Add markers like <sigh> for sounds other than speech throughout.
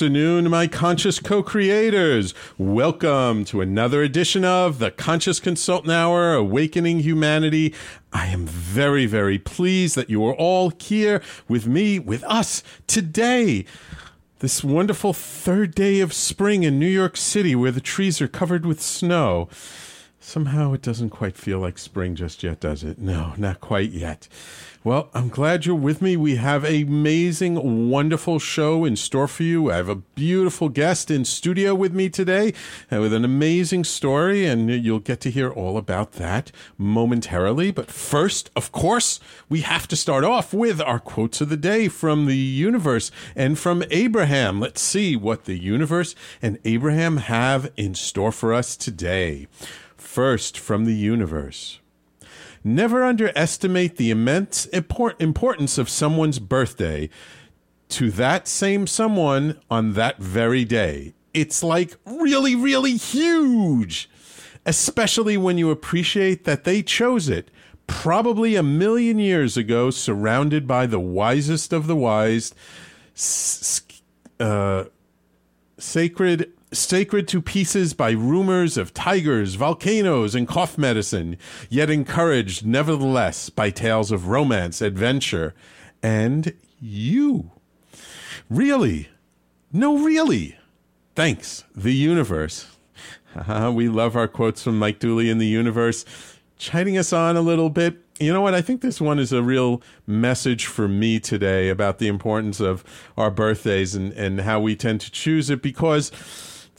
afternoon, my conscious co creators. Welcome to another edition of the Conscious Consultant Hour Awakening Humanity. I am very, very pleased that you are all here with me, with us today. This wonderful third day of spring in New York City where the trees are covered with snow. Somehow it doesn't quite feel like spring just yet, does it? No, not quite yet. Well, I'm glad you're with me. We have an amazing, wonderful show in store for you. I have a beautiful guest in studio with me today uh, with an amazing story, and you'll get to hear all about that momentarily. But first, of course, we have to start off with our quotes of the day from the universe and from Abraham. Let's see what the universe and Abraham have in store for us today. First, from the universe. Never underestimate the immense importance of someone's birthday to that same someone on that very day. It's like really, really huge, especially when you appreciate that they chose it probably a million years ago, surrounded by the wisest of the wise, uh, sacred sacred to pieces by rumors of tigers, volcanoes, and cough medicine, yet encouraged nevertheless by tales of romance, adventure, and you. Really? No, really. Thanks, the universe. <laughs> we love our quotes from Mike Dooley in the universe, chiding us on a little bit. You know what? I think this one is a real message for me today about the importance of our birthdays and, and how we tend to choose it because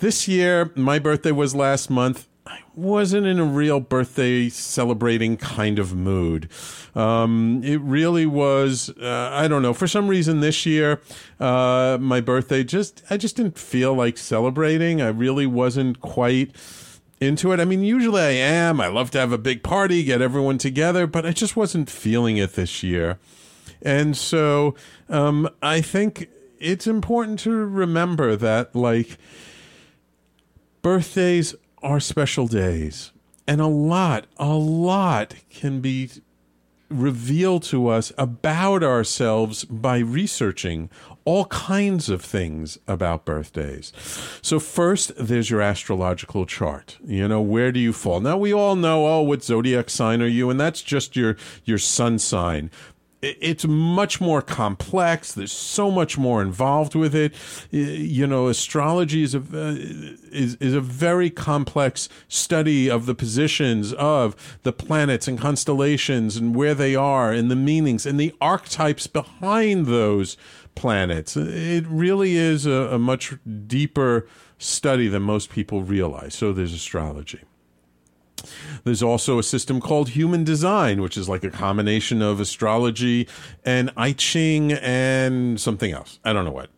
this year, my birthday was last month. I wasn't in a real birthday celebrating kind of mood. Um, it really was. Uh, I don't know. For some reason, this year, uh, my birthday just I just didn't feel like celebrating. I really wasn't quite into it. I mean, usually I am. I love to have a big party, get everyone together, but I just wasn't feeling it this year. And so um, I think it's important to remember that, like birthdays are special days. And a lot, a lot can be revealed to us about ourselves by researching all kinds of things about birthdays. So first, there's your astrological chart. You know, where do you fall? Now we all know, oh, what zodiac sign are you? And that's just your your sun sign it's much more complex. There's so much more involved with it. You know, astrology is a uh, is is a very complex study of the positions of the planets and constellations and where they are and the meanings and the archetypes behind those planets. It really is a, a much deeper study than most people realize. So there's astrology. There's also a system called human design, which is like a combination of astrology and I Ching and something else. I don't know what.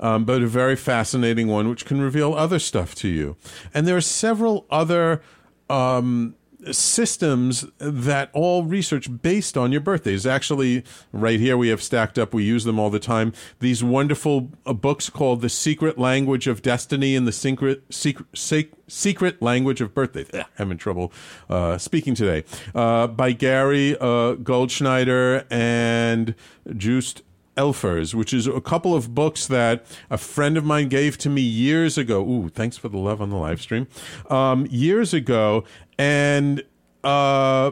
Um, but a very fascinating one, which can reveal other stuff to you. And there are several other um, systems that all research based on your birthdays. Actually, right here we have stacked up, we use them all the time. These wonderful uh, books called The Secret Language of Destiny and The Secret, secret, secret Language of Birthdays. <laughs> I'm having trouble uh, speaking today. Uh, by Gary uh, Goldschneider and Joost Elfers, which is a couple of books that a friend of mine gave to me years ago. Ooh, thanks for the love on the live stream. Um, years ago, and uh,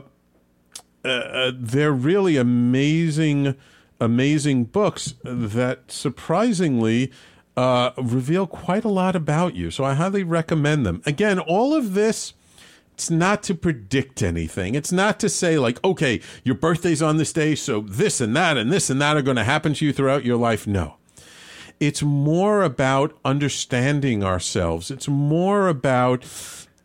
uh, they're really amazing, amazing books that surprisingly uh, reveal quite a lot about you. So I highly recommend them. Again, all of this it's not to predict anything. It's not to say, like, okay, your birthday's on this day, so this and that and this and that are going to happen to you throughout your life. No. It's more about understanding ourselves. It's more about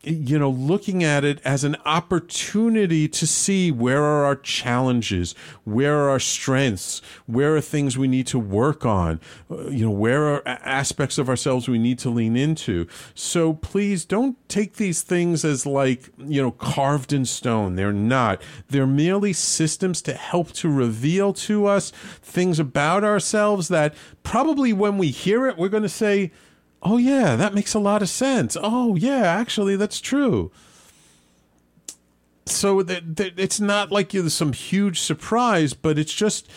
you know, looking at it as an opportunity to see where are our challenges, where are our strengths, where are things we need to work on, uh, you know, where are aspects of ourselves we need to lean into. So please don't take these things as like, you know, carved in stone. They're not. They're merely systems to help to reveal to us things about ourselves that probably when we hear it, we're going to say, oh yeah, that makes a lot of sense. Oh yeah, actually that's true. So th- th- it's not like you're some huge surprise, but it's just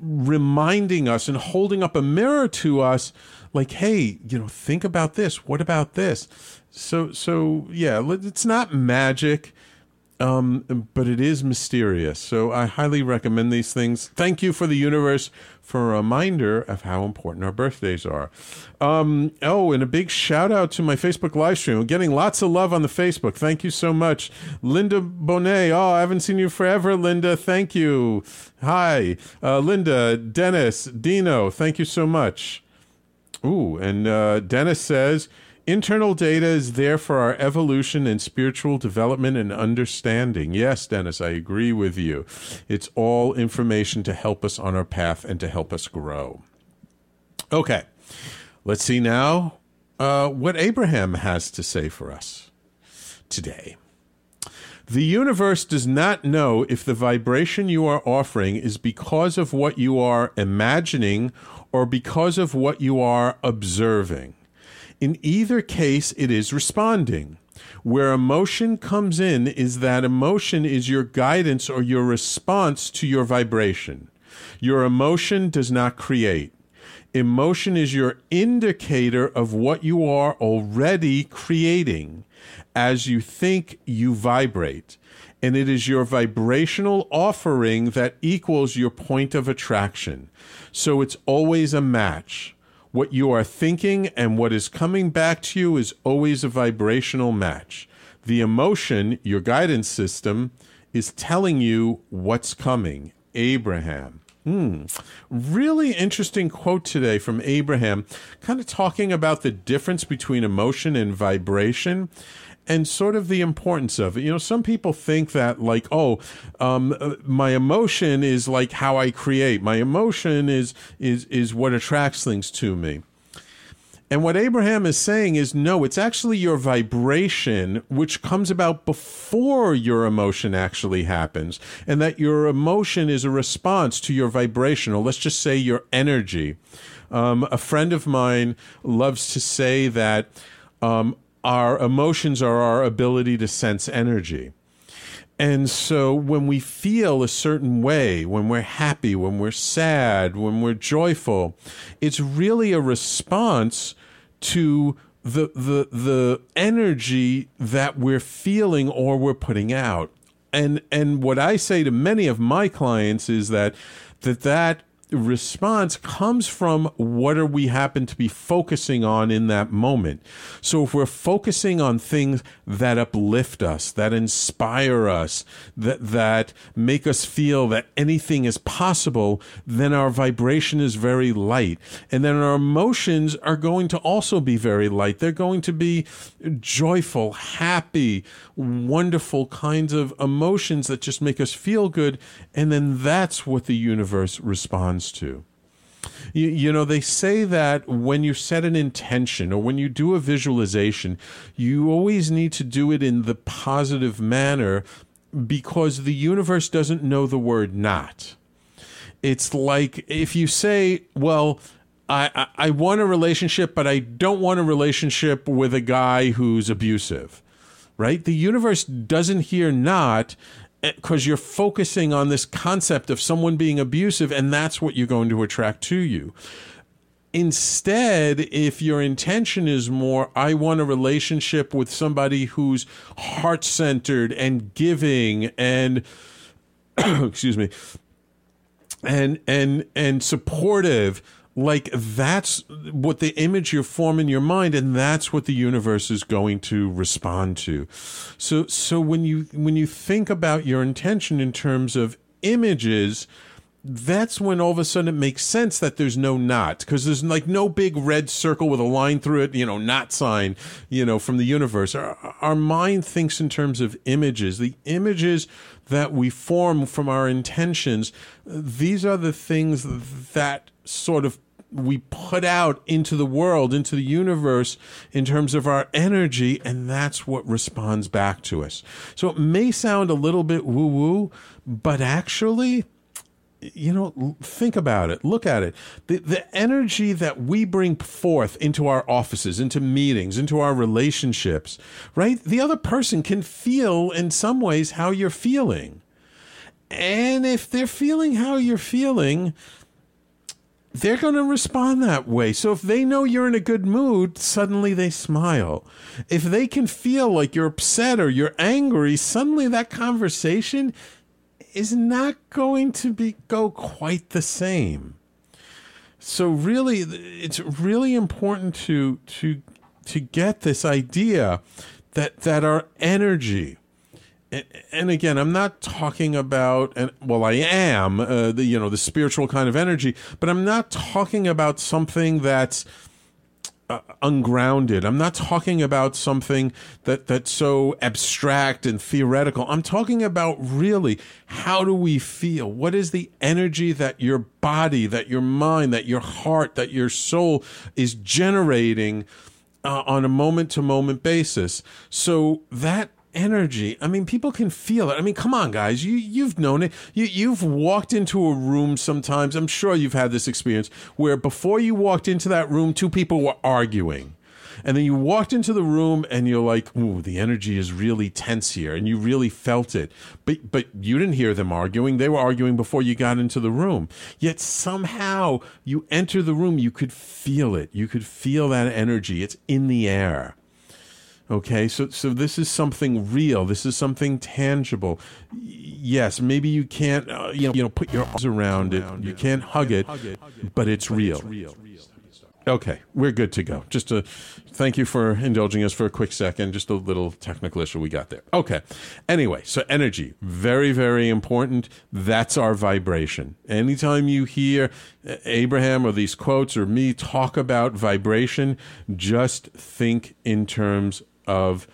reminding us and holding up a mirror to us like hey you know think about this what about this so so yeah it's not magic um, but it is mysterious. So I highly recommend these things. Thank you for the universe for a reminder of how important our birthdays are. Um, oh, and a big shout out to my Facebook live stream. I'm getting lots of love on the Facebook. Thank you so much. Linda Bonet. Oh, I haven't seen you forever, Linda. Thank you. Hi. Uh, Linda, Dennis, Dino. Thank you so much. Ooh, and uh, Dennis says, Internal data is there for our evolution and spiritual development and understanding. Yes, Dennis, I agree with you. It's all information to help us on our path and to help us grow. Okay, let's see now uh, what Abraham has to say for us today. The universe does not know if the vibration you are offering is because of what you are imagining or because of what you are observing. In either case, it is responding. Where emotion comes in is that emotion is your guidance or your response to your vibration. Your emotion does not create. Emotion is your indicator of what you are already creating as you think you vibrate. And it is your vibrational offering that equals your point of attraction. So it's always a match. What you are thinking and what is coming back to you is always a vibrational match. The emotion, your guidance system, is telling you what's coming. Abraham. Hmm. Really interesting quote today from Abraham, kind of talking about the difference between emotion and vibration and sort of the importance of it. You know, some people think that like, oh, um, uh, my emotion is like how I create. My emotion is is is what attracts things to me. And what Abraham is saying is no, it's actually your vibration which comes about before your emotion actually happens. And that your emotion is a response to your vibration, or let's just say your energy. Um, a friend of mine loves to say that um, our emotions are our ability to sense energy. And so when we feel a certain way, when we're happy, when we're sad, when we're joyful, it's really a response to the the the energy that we're feeling or we're putting out. And and what I say to many of my clients is that that that response comes from what are we happen to be focusing on in that moment. So if we're focusing on things that uplift us, that inspire us, that that make us feel that anything is possible, then our vibration is very light. And then our emotions are going to also be very light. They're going to be joyful, happy, wonderful kinds of emotions that just make us feel good. And then that's what the universe responds to. You, you, know, they say that when you set an intention or when you do a visualization, you always need to do it in the positive manner because the universe doesn't know the word not. It's like if you say, well, I, I, want a relationship, but I don't want a relationship with a guy who's abusive, right? The universe doesn't hear not eh, because you're focusing on this concept of someone being abusive and that's what you're going to attract to you instead if your intention is more i want a relationship with somebody who's heart-centered and giving and <clears throat> excuse me and and and supportive like that's what the image you form in your mind and that's what the universe is going to respond to so so when you when you think about your intention in terms of images that's when all of a sudden it makes sense that there's no not because there's like no big red circle with a line through it, you know, not sign, you know, from the universe. Our, our mind thinks in terms of images. The images that we form from our intentions, these are the things that sort of we put out into the world, into the universe in terms of our energy, and that's what responds back to us. So it may sound a little bit woo woo, but actually, you know, think about it, look at it. The, the energy that we bring forth into our offices, into meetings, into our relationships, right? The other person can feel in some ways how you're feeling. And if they're feeling how you're feeling, they're going to respond that way. So if they know you're in a good mood, suddenly they smile. If they can feel like you're upset or you're angry, suddenly that conversation is not going to be go quite the same. So really it's really important to to to get this idea that that our energy and again, I'm not talking about, and well, I am uh, the you know the spiritual kind of energy, but I'm not talking about something that's uh, ungrounded. I'm not talking about something that that's so abstract and theoretical. I'm talking about really how do we feel? What is the energy that your body, that your mind, that your heart, that your soul is generating? Uh, on a moment to moment basis. So that energy. I mean, people can feel it. I mean, come on, guys. You you've known it. You you've walked into a room sometimes. I'm sure you've had this experience where before you walked into that room, two people were arguing. And then you walked into the room and you're like, ooh, the energy is really tense here. And you really felt it. But but you didn't hear them arguing. They were arguing before you got into the room. Yet somehow you enter the room, you could feel it. You could feel that energy. It's in the air. Okay, so so this is something real. This is something tangible. Yes, maybe you can't uh, you know you know put your arms around it. You can't hug it, but it's real. Okay, we're good to go. Just to thank you for indulging us for a quick second. Just a little technical issue we got there. Okay. Anyway, so energy, very, very important. That's our vibration. Anytime you hear Abraham or these quotes or me talk about vibration, just think in terms of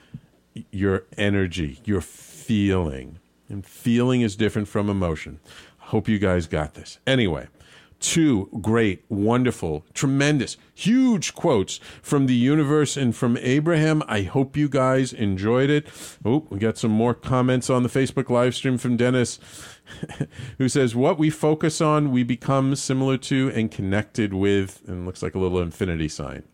your energy, your feeling. And feeling is different from emotion. Hope you guys got this. Anyway, two great, wonderful, tremendous, huge quotes from the universe and from Abraham. I hope you guys enjoyed it. Oh, we got some more comments on the Facebook live stream from Dennis, <laughs> who says, What we focus on, we become similar to and connected with, and looks like a little infinity sign.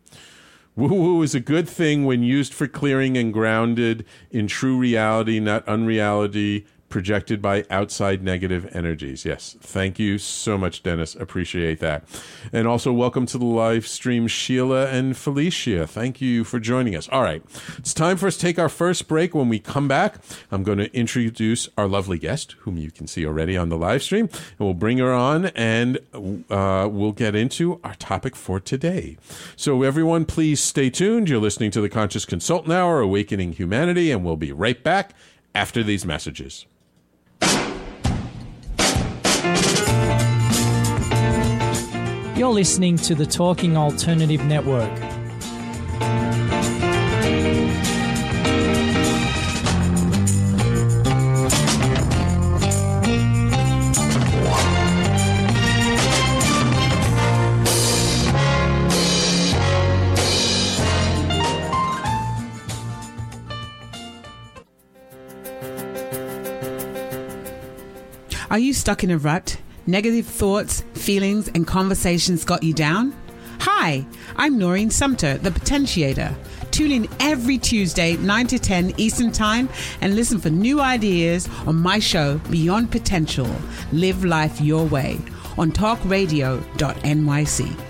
Woo woo is a good thing when used for clearing and grounded in true reality, not unreality, projected by outside negative energies. Yes. Thank you so much, Dennis. Appreciate that. And also, welcome to the live stream, Sheila and Felicia. Thank you for joining us. All right. It's time for us to take our first break. When we come back, I'm going to introduce our lovely guest, whom you can see already on the live stream, and we'll bring her on and uh, we'll get into our topic for today. So, everyone, please stay tuned. You're listening to the Conscious Consultant Hour, Awakening Humanity, and we'll be right back after these messages. You're listening to the Talking Alternative Network. Are you stuck in a rut? Negative thoughts, feelings, and conversations got you down? Hi, I'm Noreen Sumter, the Potentiator. Tune in every Tuesday, 9 to 10 Eastern Time, and listen for new ideas on my show, Beyond Potential Live Life Your Way, on talkradio.nyc.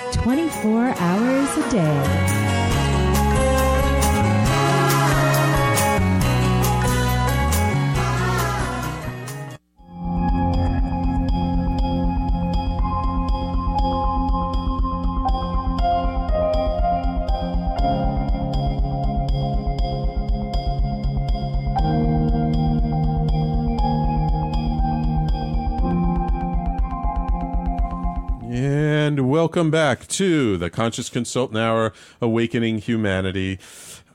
24 hours a day. Welcome back to the Conscious Consultant Hour Awakening Humanity.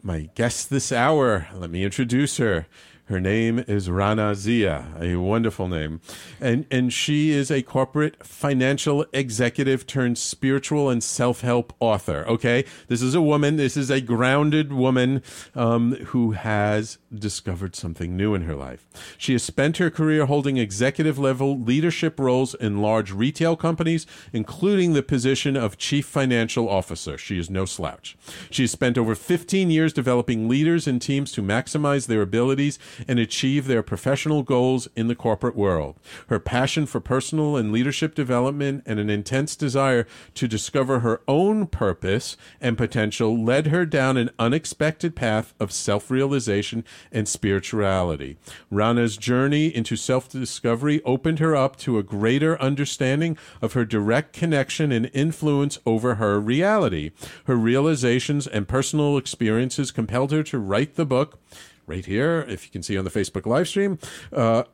my guest this hour. Let me introduce her. Her name is Raana Zia, a wonderful name. And and she is a corporate financial executive turned spiritual and self-help author. Okay? This is a woman, this is a grounded woman um, who has discovered something new in her life. She has spent her career holding executive level leadership roles in large retail companies, including the position of chief financial officer. She is no slouch. She has spent over 15 years developing leaders and teams to maximize their abilities and achieve their professional goals in the corporate world. Her passion for personal and leadership development and an intense desire to discover her own purpose and potential led her down an unexpected path of self realization and spirituality. Raana's journey into self discovery opened her up to a greater understanding of her direct connection and influence over her reality. Her realizations and personal experiences compelled her to write the book right here, if you can see on the Facebook live stream. Uh,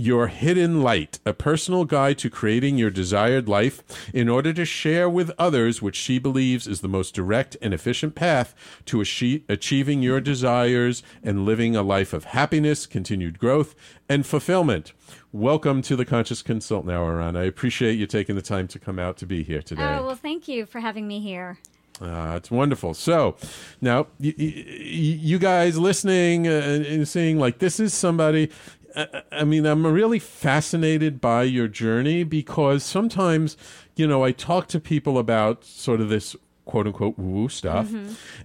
your Hidden Light, a personal guide to creating your desired life in order to share with others which she believes is the most direct and efficient path to achieving your desires and living a life of happiness, continued growth, and fulfillment. Welcome to the Conscious Consultant Hour, Ron. I appreciate you taking the time to come out to be here today. Oh, well, thank you for having me here. Uh, it's wonderful. So now, y- y- you guys listening uh, and seeing, like, this is somebody. I, I mean, I'm really fascinated by your journey because sometimes, you know, I talk to people about sort of this quote unquote woo woo stuff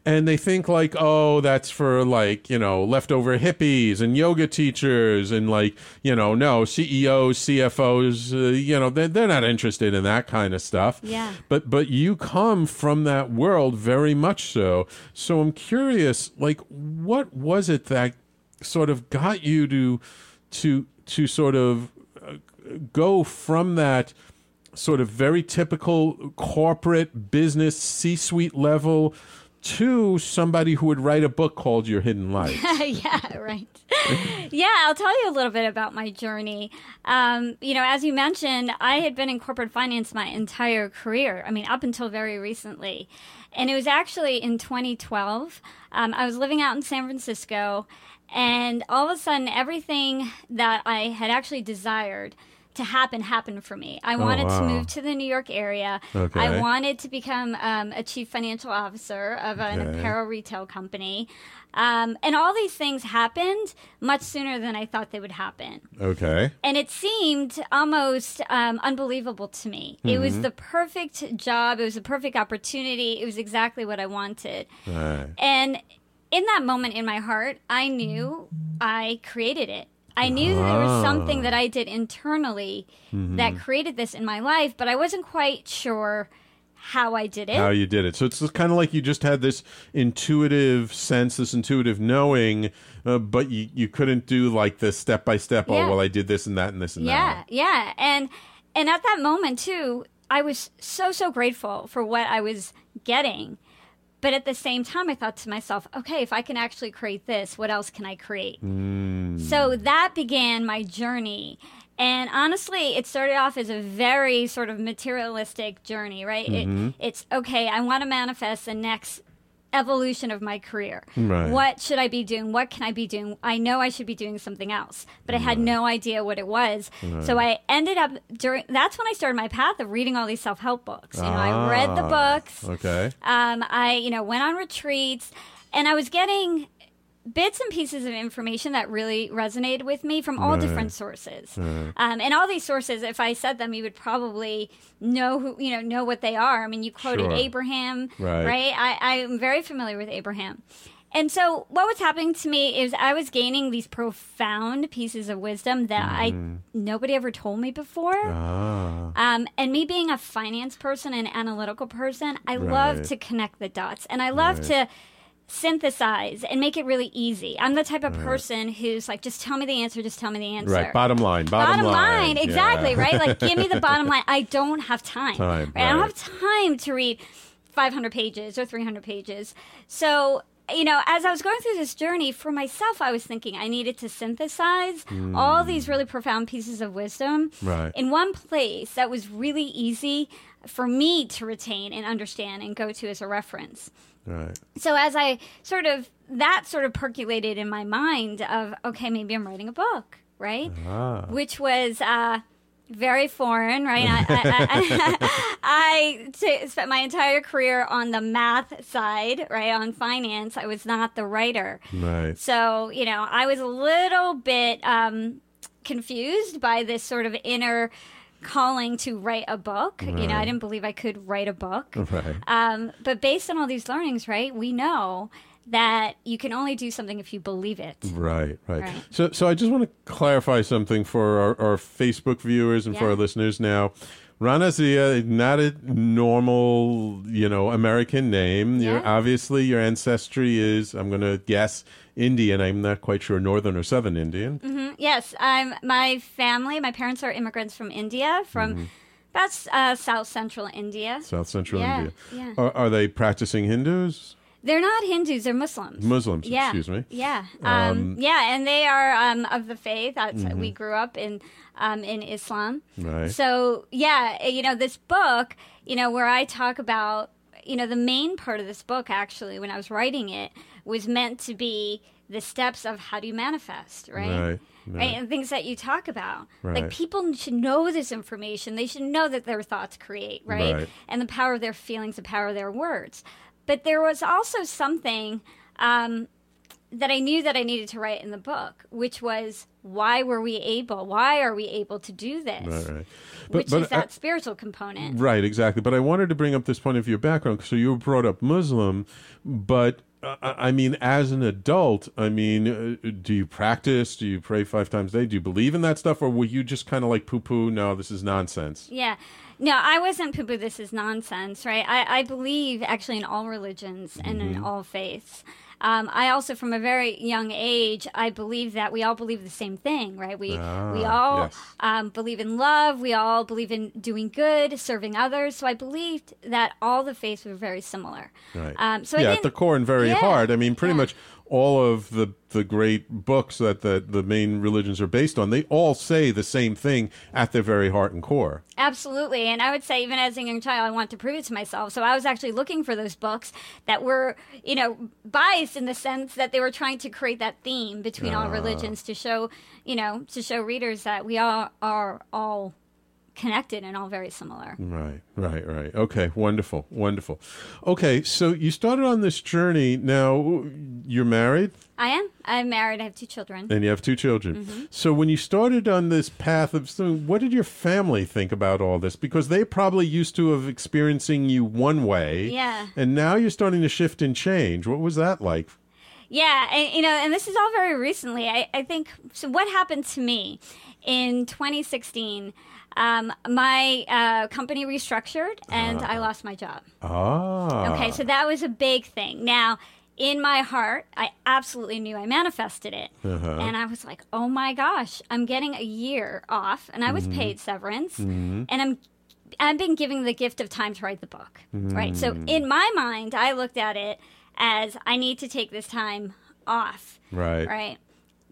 and they think like oh that's for like you know leftover hippies and yoga teachers and like you know no ceos cfos uh, you know they're, they're not interested in that kind of stuff. Yeah. but but you come from that world very much so. So i'm curious like what was it that sort of got you to to to sort of uh, go from that sort of very typical corporate business c-suite level to somebody who would write a book called your hidden Life. <laughs> yeah, right. yeah, I'll tell you a little bit about my journey. Um, you know, as you mentioned, I had been in corporate finance my entire career. I mean, up until very recently. And it was actually in 2012. Um, I was living out in San Francisco, and all of a sudden, everything that I had actually desired to happen happened for me. I wanted wow. to move to the New York area. Okay. I wanted to become um, a chief financial officer of an Okay. apparel retail company. Um, and all these things happened much sooner than I thought they would happen. okay And it seemed almost um, unbelievable to me. It was the perfect job, it was the perfect opportunity, it was exactly what I wanted. right And in that moment in my heart, I knew I created it. I knew that there was something that I did internally that created this in my life, but I wasn't quite sure how I did it. how you did it. So it's kind of like you just had this intuitive sense, this intuitive knowing, uh, but you, you couldn't do like the step by step. Oh, well, I did this and that and this and yeah, that. yeah. And and at that moment too, I was so so grateful for what I was getting. But at the same time, I thought to myself, okay, if I can actually create this, what else can I create? Mm. So that began my journey. And honestly, it started off as a very sort of materialistic journey, right? It, mm-hmm. it's okay, I want to manifest the next evolution of my career. Right. What should I be doing? What can I be doing? I know I should be doing something else, but I had no idea what it was. So I ended up during that's when I started my path of reading all these self-help books. You know, I read the Ah, books. Okay. Um, I, you know, went on retreats and I was getting bits and pieces of information that really resonated with me from all different sources. Um, and all these sources, if I said them, you would probably know who, you know, know what they are. I mean, you quoted Sure. Abraham, Right. I, I am very familiar with Abraham. And so what was happening to me is I was gaining these profound pieces of wisdom that I nobody ever told me before. Ah. Um, and me being a finance person and analytical person, I love to connect the dots and I love Right. to synthesize and make it really easy. I'm the type of person who's like, just tell me the answer, just tell me the answer. Right. Bottom line. Bottom, Bottom line, Yeah. exactly, right? Like, give me the <laughs> bottom line. I don't have time. Time, right? I don't have time to read 500 pages or 300 pages. So, you know, as I was going through this journey for myself, I was thinking I needed to synthesize all these really profound pieces of wisdom Hmm. Right. in one place that was really easy for me to retain and understand and go to as a reference. Right. So as I sort of that sort of percolated in my mind of okay, maybe I'm writing a book, right? Ah. Which was uh, very foreign, right? I, I, I, <laughs> I t- spent my entire career on the math side, right? On finance, I was not the writer. Right. So, you know, I was a little bit um, confused by this sort of inner calling to write a book. You know, I didn't believe I could write a book. Right. Um, but based on all these learnings, right, we know that you can only do something if you believe it. Right, right. Right. So, so I just want to clarify something for our, our Facebook viewers and for our listeners now. Raana Zia, not a normal, you know, American name. You're Yeah. obviously your ancestry is, I'm going to guess, Indian. I'm not quite sure, northern or southern Indian. Mm-hmm. Yes, um, my family, my parents are immigrants from India, from Mm-hmm. that's uh, South Central India. South Central Yeah, India. yeah. Are, are they practicing Hindus? They're not Hindus; they're Muslims. Muslims, Yeah, excuse me. Yeah, um, yeah, and they are um, of the faith. That's Mm-hmm. we grew up in um, in Islam. Right. So yeah, you know this book, you know where I talk about, you know, the main part of this book actually when I was writing it was meant to be the steps of how do you manifest, right? Right, Right, right. and things that you talk about. Right. Like people should know this information. They should know that their thoughts create, right? Right. And the power of their feelings, the power of their words. But there was also something um, that I knew that I needed to write in the book, which was why were we able? Why are we able to do this? Right, right. which is I- that spiritual component. Right, exactly. But I wanted to bring up this point of your background. So you were brought up Muslim, but uh, I mean, as an adult, I mean, uh, do you practice? Do you pray five times a day? Do you believe in that stuff, or were you just kind of like poo poo? No, this is nonsense. Yeah. No, I wasn't poo poo, this is nonsense, right? I, I believe actually in all religions and in Mm-hmm. all faiths. Um, I also, from a very young age, I believe that we all believe the same thing, right? We we Ah, all yes. um, believe in love. We all believe in doing good, serving others. So I believed that all the faiths were very similar. Right. Um, so I yeah, at the core and very Yeah, hard. I mean, pretty yeah. much all of the the great books that the the main religions are based on, they all say the same thing at their very heart and core. Absolutely. And I would say, even as a young child, I want to prove it to myself. So I was actually looking for those books that were, you know, biased in the sense that they were trying to create that theme between all ah. religions to show, you know, to show readers that we all are all connected and all very similar. Right, right, right. Okay, wonderful, wonderful. Okay, so you started on this journey. Now you're married I am. I'm married. I have two children. and you have two children. Mm-hmm. So when you started on this path of, what did your family think about all this? Because they probably used to have experiencing you one way, Yeah. and now you're starting to shift and change. What was that like? Yeah, and, you know, and this is all very recently. I, I think so. What happened to me in 2016? Um, my uh, company restructured, and I lost my job. Ah, Okay, so that was a big thing. Now, in my heart, I absolutely knew I manifested it. And I was like, oh my gosh, I'm getting a year off, and I was paid severance, and I'm. I've been giving the gift of time to write the book, right? So in my mind, I looked at it as I need to take this time off, right, right?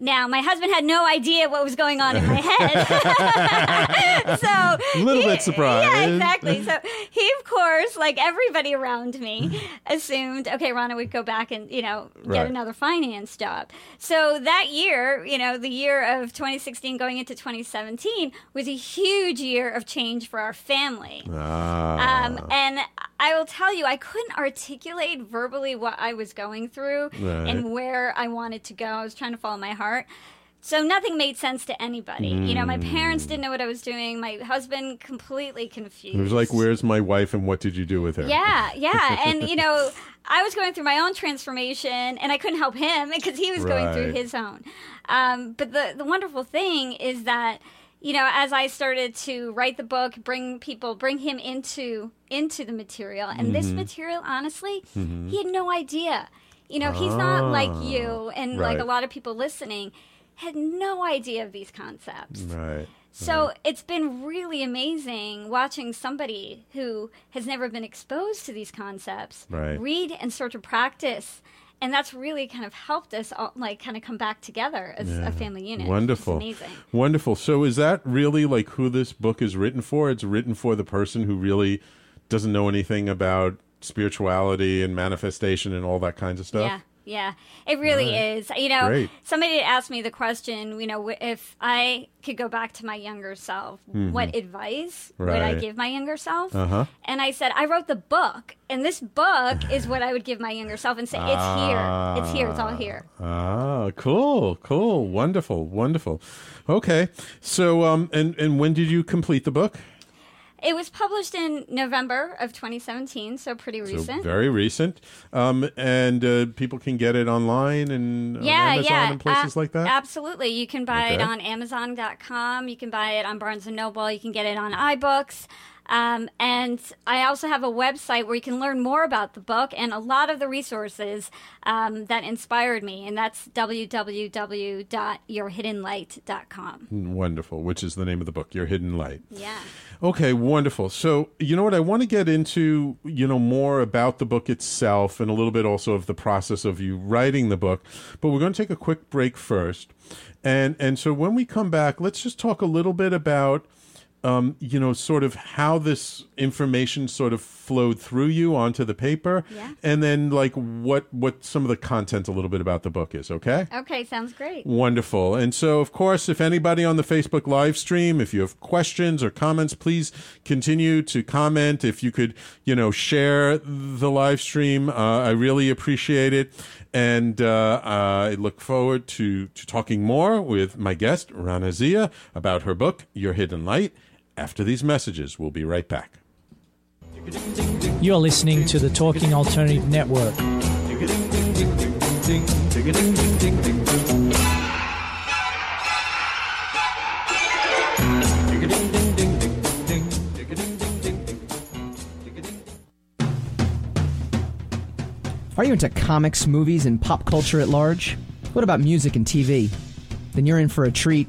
Now, my husband had no idea what was going on in my <laughs> head. <laughs> so, A little bit surprised. Yeah, exactly. So, he, of course, like everybody around me, <laughs> assumed, okay, Raana would go back and, you know, get Right. another finance job. So, that year, you know, the year of 2016 going into 2017 was a huge year of change for our family. Ah, Um, and I will tell you, I couldn't articulate verbally what I was going through Right. and where I wanted to go. I was trying to follow my heart. So nothing made sense to anybody. You know, my parents didn't know what I was doing. My husband completely confused. it was like, "Where's my wife, and what did you do with her?" Yeah, yeah. And, you know, <laughs> I was going through my own transformation and I couldn't help him <laughs> because he was going through his own. Um, but the, the wonderful thing is that, you know, as I started to write the book, bring people, bring him into into the material, and this Mm-hmm. material, honestly, he had no idea. You know, he's not like you and like Ah. A lot of people listening had no idea of these concepts. right. So it's been really amazing watching somebody who has never been exposed to these concepts Right. read and start to practice. And that's really kind of helped us all, like kind of come back together as a family unit. Wonderful. amazing. Wonderful. So is that really like who this book is written for? It's written for the person who really doesn't know anything about spirituality and manifestation and all that kinds of stuff? Yeah. Yeah, it really Right. is. You know, Great. somebody asked me the question, you know, if I could go back to my younger self, what advice would I Mm-hmm. Give my younger self? Uh-huh. And I said, I wrote the book, and this book <sighs> is what I would give my younger self and say, it's here. It's here. It's all here. Ah, cool, cool, wonderful, wonderful. Okay, so um, and and when did you complete the book? It was published in November of 2017, so pretty So recent. very recent. Um, and uh, people can get it online and on yeah, Amazon yeah, and places like that. Absolutely, you can buy it on Amazon.com. You can buy it on Barnes and Noble. You can get it on iBooks. Um, and I also have a website where you can learn more about the book and a lot of the resources um, that inspired me, and that's www.yourhiddenlight.com. Wonderful, which is the name of the book, Your Hidden Light. Yeah. Okay, wonderful. So, you know what? I want to get into, you know, more about the book itself and a little bit also of the process of you writing the book. But we're going to take a quick break first. And and so when we come back, let's just talk a little bit about um, you know, sort of how this information sort of flowed through you onto the paper, Yeah. and then like what what some of the content a little bit about the book is. Okay. Okay, sounds great. Wonderful. And so, of course, if anybody on the Facebook live stream, if you have questions or comments, please continue to comment. If you could, you know, share the live stream, uh, I really appreciate it. And uh, I look forward to, to talking more with my guest, Raana Zia, about her book, Your Hidden Light. After these messages, we'll be right back. You're listening to the Talking Alternative Network. Are you into comics, movies, and pop culture at large? What about music and TV? Then you're in for a treat.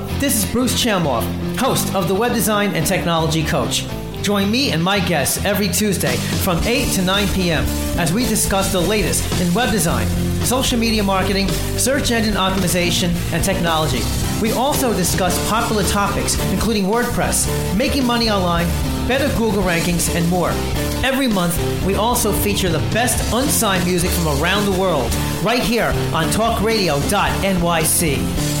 this is Bruce Chamoff, host of the Web Design and Technology Coach. Join me and my guests every Tuesday from 8 to 9 p.m. as we discuss the latest in web design, social media marketing, search engine optimization, and technology. We also discuss popular topics including WordPress, making money online, better Google rankings, and more. Every month, we also feature the best unsigned music from around the world right here on talkradio.nyc.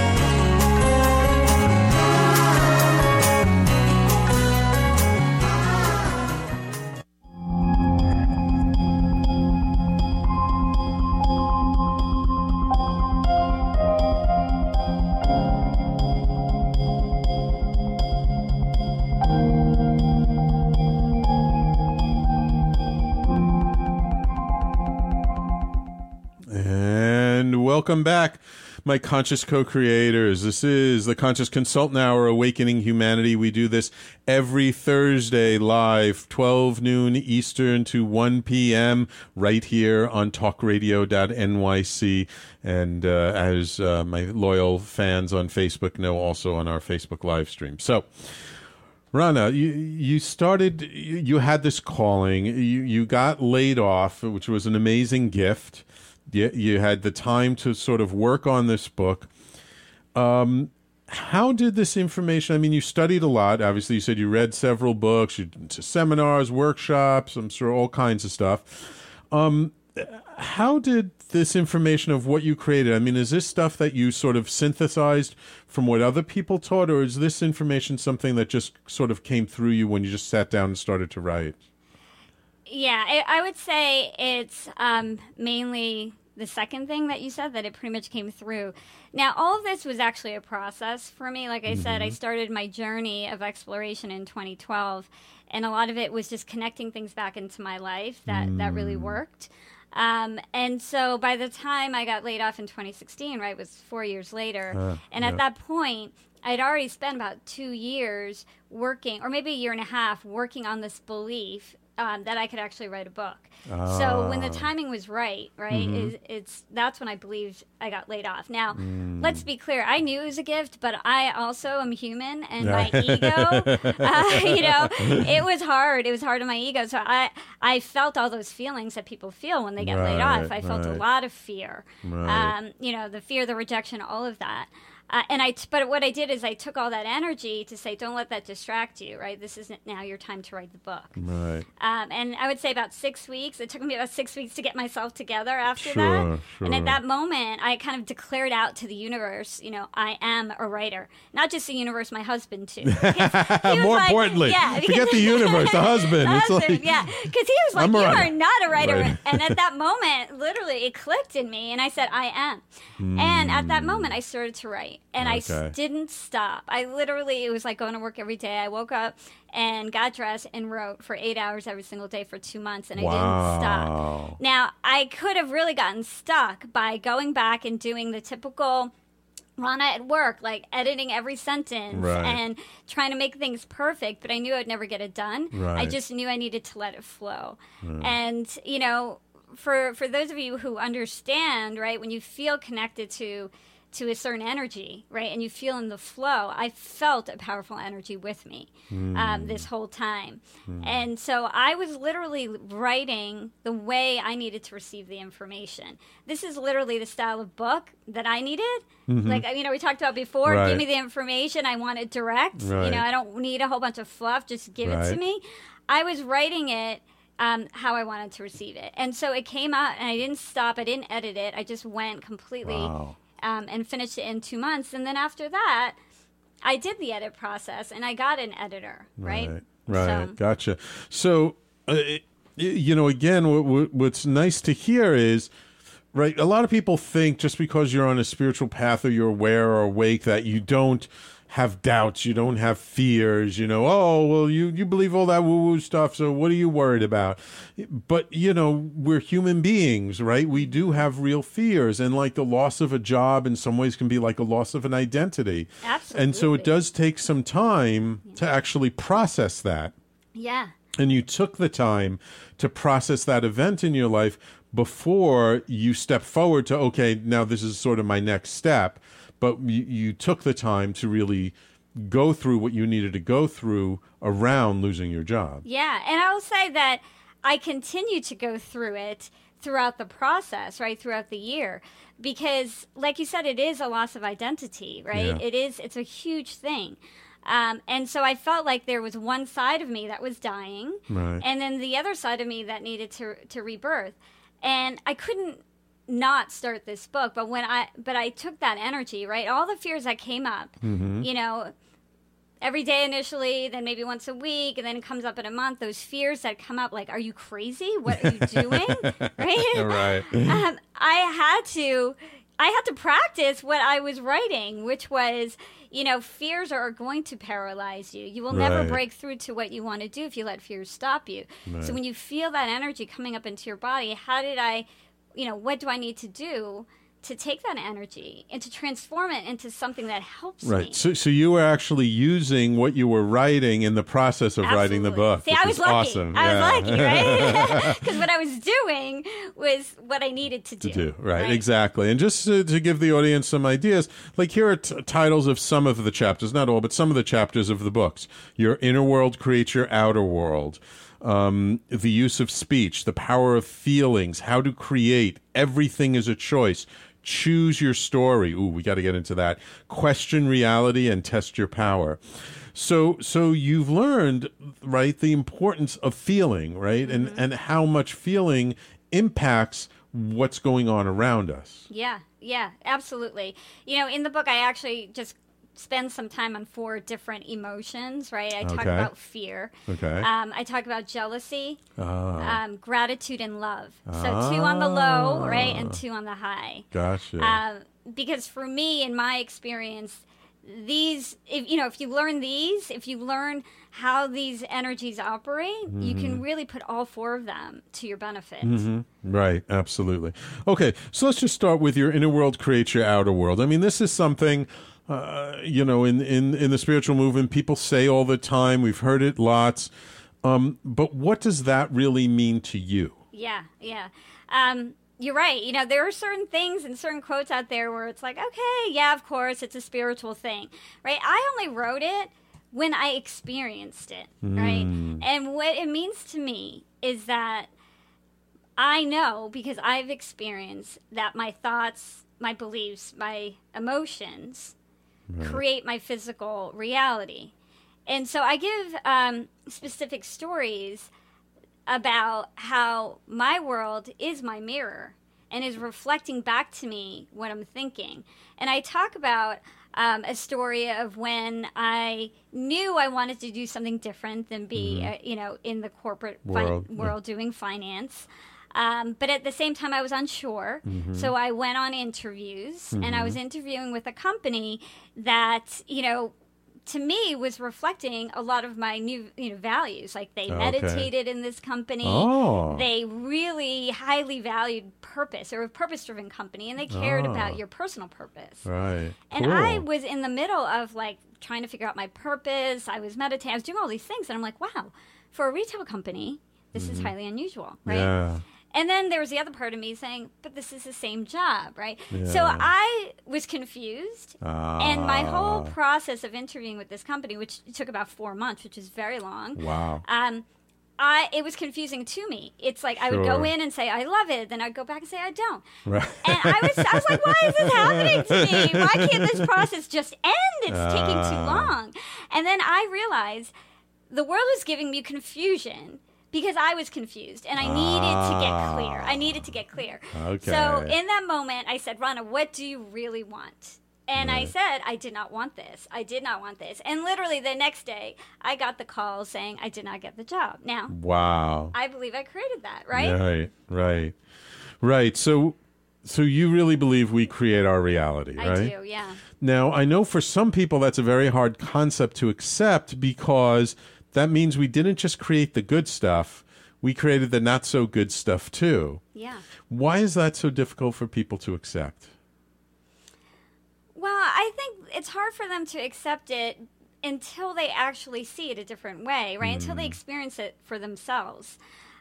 Welcome back, my conscious co creators. This is the Conscious Consultant Hour Awakening Humanity. We do this every Thursday live, 12 noon Eastern to 1 p.m., right here on talkradio.nyc. And uh, as uh, my loyal fans on Facebook know, also on our Facebook live stream. So, Raana, you you started you, you had this calling. You you got laid off, which was an amazing gift. You, you had the time to sort of work on this book. Um, how did this information? I mean, you studied a lot. Obviously, you said you read several books, you seminars, workshops. I'm sure all kinds of stuff. Um, how did this information of what you created? I mean, is this stuff that you sort of synthesized from what other people taught, or is this information something that just sort of came through you when you just sat down and started to write? Yeah, I, I would say it's um, mainly the second thing that you said that it pretty much came through. Now, all of this was actually a process for me. Like I said, I started my journey of exploration in 2012, and a lot of it was just connecting things back into my life that that really worked. Um, and so by the time I got laid off in 2016, right, was four years later. Uh, and yeah. at that point, I'd already spent about two years working, or maybe a year and a half, working on this belief um, that I could actually write a book. So when the Ah. timing was right, right, Mm-hmm. is, it's that's when I believed I got laid off. Now, Mm. let's be clear. I knew it was a gift, but I also am human, and Yeah. my ego, <laughs> uh, <laughs> you know, it was hard. It was hard on my ego. So I I felt all those feelings that people feel when they get laid off. I felt a lot of fear. Right. Um, you know, the fear, the rejection, all of that. Uh, and I, t- but what I did is I took all that energy to say, don't let that distract you, right? This isn't now your time to write the book. Right. Um, and I would say about six weeks. It took me about six weeks to get myself together after Sure, that. And at that moment, I kind of declared out to the universe, you know, I am a writer. Not just the universe, my husband too. Because he was <laughs> More like- importantly, yeah, forget the <laughs> universe, the husband. The It's husband, like- yeah, because he was <laughs> like, I'm "You writer." are not a writer," Right. and at that moment, literally, it clicked in me, and I said, "I am." And at that moment, I started to write, and I. Okay. s- didn't stop. I literally, it was like going to work every day. I woke up and got dressed and wrote for eight hours every single day for two months, and I Wow. didn't stop. Now, I could have really gotten stuck by going back and doing the typical Raana at work, like editing every sentence Right. and trying to make things perfect, but I knew I'd never get it done. I just knew I needed to let it flow. And, you know, for for those of you who understand, right, when you feel connected to to a certain energy, right, and you feel in the flow, I felt a powerful energy with me um, this whole time. And so I was literally writing the way I needed to receive the information. This is literally the style of book that I needed. Like, you know, we talked about before, Mm-hmm. Right. give me the information. I want it direct. You know, I don't need a whole bunch of fluff. Just give it to me. I was writing it um, how I wanted to receive it. And so it came out, and I didn't stop. I didn't edit it. I just went completely Wow. Um, and finished it in two months. And then after that, I did the edit process, and I got an editor, right? Right. Right. So- Gotcha. So, uh, you know, again, what, what, what's nice to hear is, right, a lot of people think just because you're on a spiritual path or you're aware or awake that you don't have doubts, you don't have fears, you know, oh, well, you, you believe all that woo woo stuff, so what are you worried about? But, you know, we're human beings, right? We do have real fears, and like the loss of a job in some ways can be like a loss of an identity. Absolutely. And so it does take some time to actually process that Yeah. and you took the time to process that event in your life before you step forward to okay now this is sort of my next step but you, you took the time to really go through what you needed to go through around losing your job Yeah, and I will say that I continue to go through it throughout the process, right, throughout the year, because, like you said, it is a loss of identity, right? Yeah. It is. It's a huge thing. Um, and so I felt like there was one side of me that was dying, Right. and then the other side of me that needed to to rebirth. And I couldn't not start this book, but when I but I took that energy, right? All the fears that came up, you know, every day initially, then maybe once a week, and then it comes up in a month. Those fears that come up, like, "Are you crazy? What are you <laughs> doing?" right? right <laughs> um, I had to, I had to practice what I was writing, which was, you know, fears are going to paralyze you. You will never break through to what you want to do if you let fears stop you. So when you feel that energy coming up into your body, how did I, you know, what do I need to do? To take that energy and to transform it into something that helps me. right so, so you were actually using what you were writing in the process of writing the book See, which I was is lucky. awesome I Yeah. was lucky, right? <laughs> <laughs> Because what I was doing was what I needed to do. to do right, exactly and just to, to give the audience some ideas like here are t- titles of some of the chapters not all but some of the chapters of the books your inner world creates your outer world um, the use of speech the power of feelings how to create everything is a choice. Choose your story. Ooh we got to get into that. Question reality and test your power. So so you've learned right the importance of feeling right and and how much feeling impacts what's going on around us. Yeah, yeah, absolutely. You know, in the book, I actually just spend some time on four different emotions, right? I talk Okay. about fear. Okay. Um, I talk about jealousy, Ah. um, gratitude, and love. So two on the low, right, and two on the high. gotcha Um, because for me, in my experience, these if you know if you learn these if you learn how these energies operate you can really put all four of them to your benefit Right, absolutely. Okay, so let's just start with your inner world creates your outer world. I mean, this is something, uh, you know, in, in, in the spiritual movement, people say all the time. We've heard it lots. Um, but what does that really mean to you? Yeah, yeah. Um, you're right. You know, there are certain things and certain quotes out there where it's like, okay, yeah, of course, it's a spiritual thing, right? I only wrote it when I experienced it, right? And what it means to me is that I know because I've experienced that my thoughts, my beliefs, my emotions create my physical reality. And so I give um, specific stories about how my world is my mirror and is reflecting back to me what I'm thinking. And I talk about um, a story of when I knew I wanted to do something different than be, uh, you know, in the corporate fi- World, world, yeah. doing finance. Um, but at the same time, I was unsure. So I went on interviews and I was interviewing with a company that, you know, to me was reflecting a lot of my new you know values like they Okay. meditated in this company Oh. they really highly valued purpose or a purpose driven company and they cared Oh. about your personal purpose Right. and cool. I was in the middle of like trying to figure out my purpose. I was meditating. I was doing all these things, and I'm like, wow, for a retail company, this is highly unusual, right? Mm-hmm. Yeah. And then there was the other part of me saying, but this is the same job, right? So I was confused. And my whole Ah. process of interviewing with this company, which took about four months, which is very long, Wow. um, I it was confusing to me. It's like I would go in and say I love it, then I'd go back and say I don't. Right. And I was, I was like, why is this happening to me? Why can't this process just end? It's taking too Ah. long. And then I realized the world was giving me confusion because I was confused and I needed to get clear. I needed to get clear. Okay. So in that moment, I said, Raana, what do you really want? And I said, I did not want this. I did not want this. And literally the next day, I got the call saying I did not get the job. Now, Wow. I believe I created that, right? Right. Right. Right. So, so you really believe we create our reality, right? I do, yeah. Now, I know for some people that's a very hard concept to accept because that means we didn't just create the good stuff, we created the not so good stuff too. Yeah. Why is that so difficult for people to accept? Well, I think it's hard for them to accept it until they actually see it a different way, right? Until they experience it for themselves.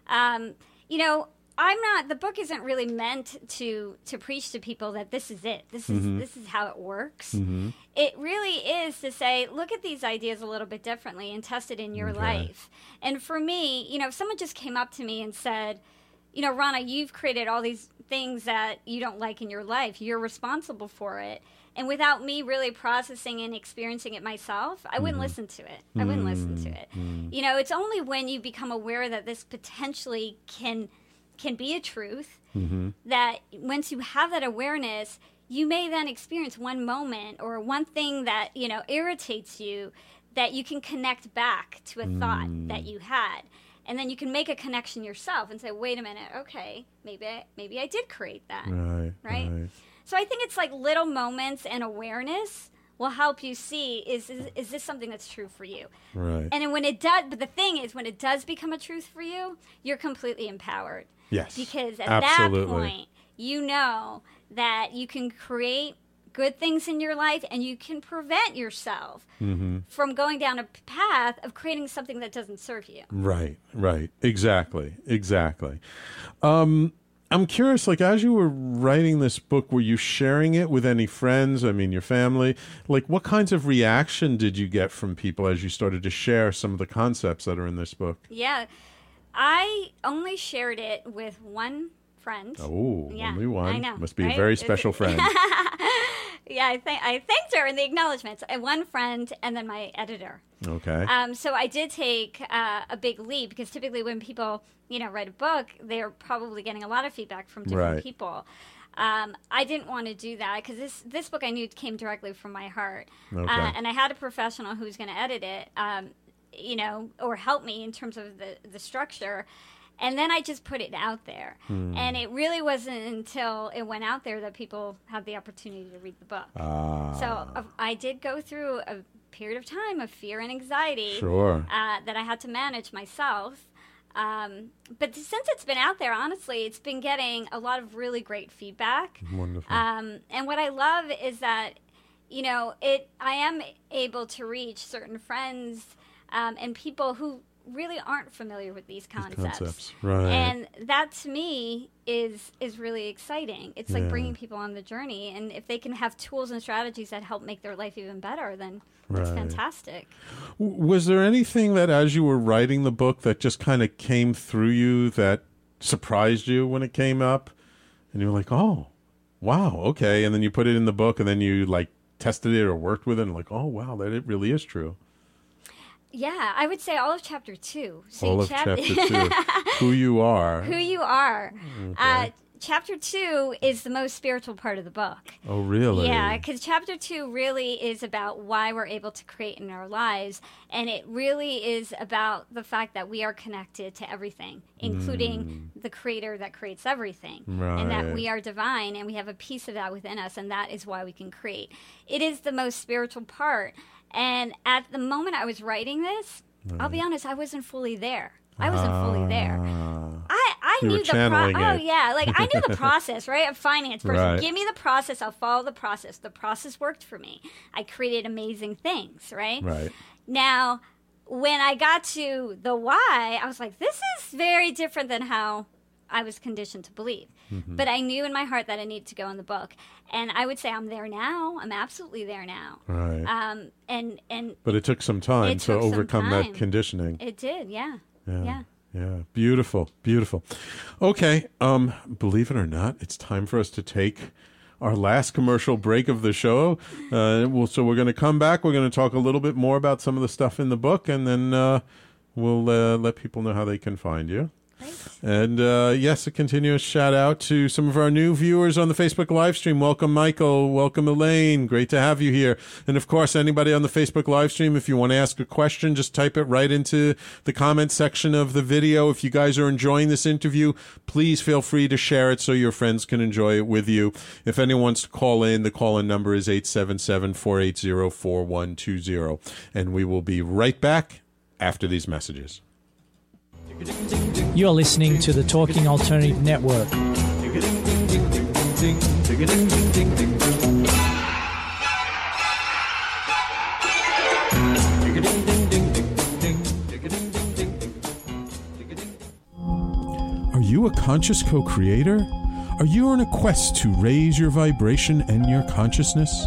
Um, you know, I'm not. The book isn't really meant to to preach to people that this is it. This is mm-hmm. this is how it works. Mm-hmm. It really is to say, look at these ideas a little bit differently and test it in your life. And for me, you know, if someone just came up to me and said, you know, Raana, you've created all these things that you don't like in your life. You're responsible for it. And without me really processing and experiencing it myself, I wouldn't mm-hmm. listen to it. I wouldn't listen to it. You know, it's only when you become aware that this potentially can can be a truth mm-hmm. that once you have that awareness, you may then experience one moment or one thing that, you know, irritates you that you can connect back to a thought mm. that you had. And then you can make a connection yourself and say, "Wait a minute, okay, maybe I, maybe I did create that." Right. Right? So I think it's like little moments and awareness will help you see is, is is this something that's true for you? Right. And when it does, but the thing is, when it does become a truth for you, you're completely empowered. Yes. Because at Absolutely. that point, you know that you can create good things in your life and you can prevent yourself Mm-hmm. from going down a path of creating something that doesn't serve you. Right, right. Exactly, exactly. Um, I'm curious, like, as you were writing this book, were you sharing it with any friends? I mean, your family? Like, what kinds of reaction did you get from people as you started to share some of the concepts that are in this book? Yeah. I only shared it with one friend. Oh, Yeah, only one. I know, Must be a very special <laughs> friend. <laughs> Yeah, I, th- I thanked her in the acknowledgments. And one friend and then my editor. Okay. Um, so I did take uh, a big leap because typically when people, you know, write a book, they're probably getting a lot of feedback from different Right. people. Um, I didn't want to do that because this this book I knew came directly from my heart, Okay. uh, and I had a professional who was going to edit it, um, you know, or help me in terms of the the structure. And then I just put it out there. Hmm. And it really wasn't until it went out there that people had the opportunity to read the book. Ah. So uh, I did go through a period of time of fear and anxiety Sure. uh, that I had to manage myself. Um, but since it's been out there, honestly, it's been getting a lot of really great feedback. Wonderful. Um, and what I love is that, you know, it I am able to reach certain friends um, and people who really aren't familiar with these concepts. concepts, right. And that to me is is really exciting. It's like Yeah. bringing people on the journey, and if they can have tools and strategies that help make their life even better, then that's Right. fantastic. W- Was there anything that, as you were writing the book, that just kind of came through you that surprised you when it came up, and you were like, "Oh, wow, okay," and then you put it in the book, and then you like tested it or worked with it, and like, "Oh, wow, that it really is true." Yeah, I would say all of chapter two. See, All of chap- chapter two, <laughs> who you are. who you are. Uh, chapter two is the most spiritual part of the book. oh, really? Yeah, because chapter two really is about why we're able to create in our lives. And it really is about the fact that we are connected to everything, including the creator that creates everything. And that we are divine and we have a piece of that within us. And that is why we can create. It is the most spiritual part. And at the moment I was writing this, I'll be mm. honest, I wasn't fully there. I wasn't fully there. Ah. I, I You knew the pro- oh it. yeah like I knew the <laughs> process right a finance person Right. give me the process I'll follow the process the process worked for me I created amazing things right Right. now when I got to the why I was like this is very different than how I was conditioned to believe Mm-hmm. but I knew in my heart that I needed to go in the book and I would say I'm there now I'm absolutely there now Right. um and and but it took some time to overcome that conditioning. it did yeah Yeah. yeah. Yeah. Beautiful. Beautiful. Okay. Um, believe it or not, it's time for us to take our last commercial break of the show. Uh, well, so we're going to come back. We're going to talk a little bit more about some of the stuff in the book, and then uh, we'll uh, let people know how they can find you. And uh, yes, a continuous shout out to some of our new viewers on the Facebook live stream. Welcome, Michael. Welcome, Elaine. Great to have you here. And of course, anybody on the Facebook live stream, if you want to ask a question, just type it right into the comment section of the video. If you guys are enjoying this interview, please feel free to share it so your friends can enjoy it with you. If anyone wants to call in, the call in number is 877 480 4120. And we will be right back after these messages. You're listening to the Talking Alternative Network. Are you a conscious co creator? Are you on a quest to raise your vibration and your consciousness?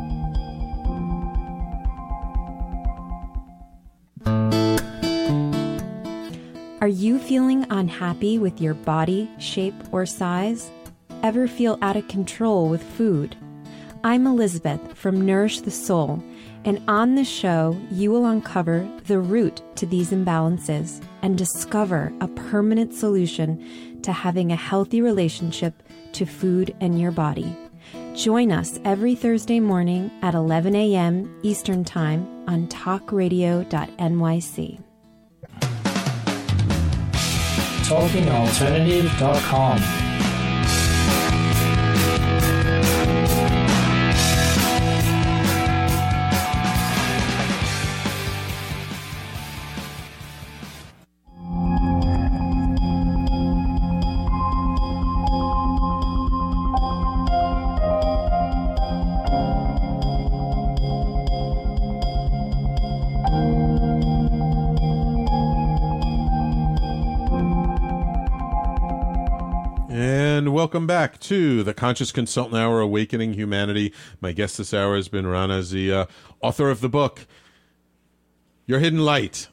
Are you feeling unhappy with your body, shape, or size? Ever feel out of control with food? I'm Elizabeth from Nourish the Soul, and on this show, you will uncover the root to these imbalances and discover a permanent solution to having a healthy relationship to food and your body. Join us every Thursday morning at 11 a.m. Eastern Time on talkradio.nyc. TalkingAlternative.com. welcome back to the Conscious Consultant Hour Awakening Humanity. My guest this hour has been Raana, uh, author of the book Your Hidden Light,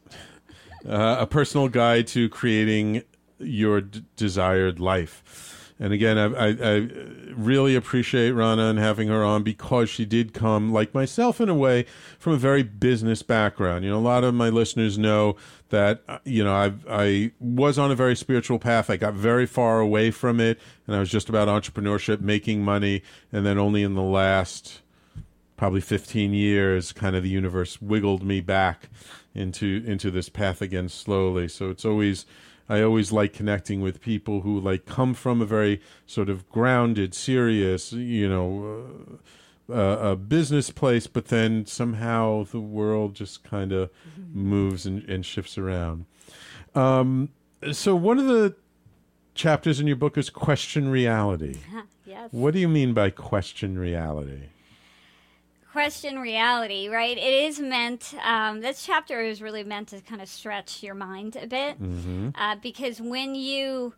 uh, a personal guide to creating your d- desired life. And again, I, I, I really appreciate Raana and having her on because she did come, like myself in a way, from a very business background. You know, a lot of my listeners know that uh, you know I I was on a very spiritual path. I got very far away from it, and I was just about entrepreneurship, making money, and then only in the last probably 15 years kind of the universe wiggled me back into into this path again slowly so it's always i always like connecting with people who like come from a very sort of grounded serious you know uh, uh, a business place but then somehow the world just kind of moves and, and shifts around um, so one of the chapters in your book is question reality <laughs> yes. what do you mean by question reality question reality, right? It is meant, um, this chapter is really meant to kind of stretch your mind a bit. Mm-hmm. Uh, because when you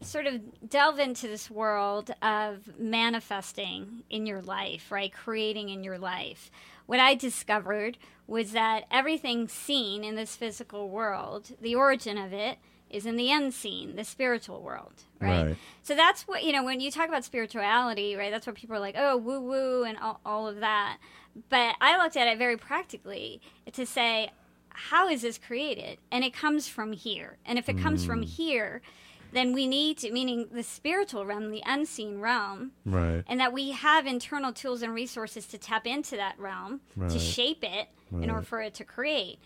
sort of delve into this world of manifesting in your life, right? Creating in your life, what I discovered was that everything seen in this physical world, the origin of it, is in the unseen, the spiritual world, right? Right. So that's what, you know, when you talk about spirituality, right, that's what people are like, oh, woo woo, and all, all of that. But I looked at it very practically to say, how is this created? And it comes from here. And if it comes from mm. here, then we need to, meaning the spiritual realm, the unseen realm, right and that we have internal tools and resources to tap into that realm Right. to shape it in order for it to create.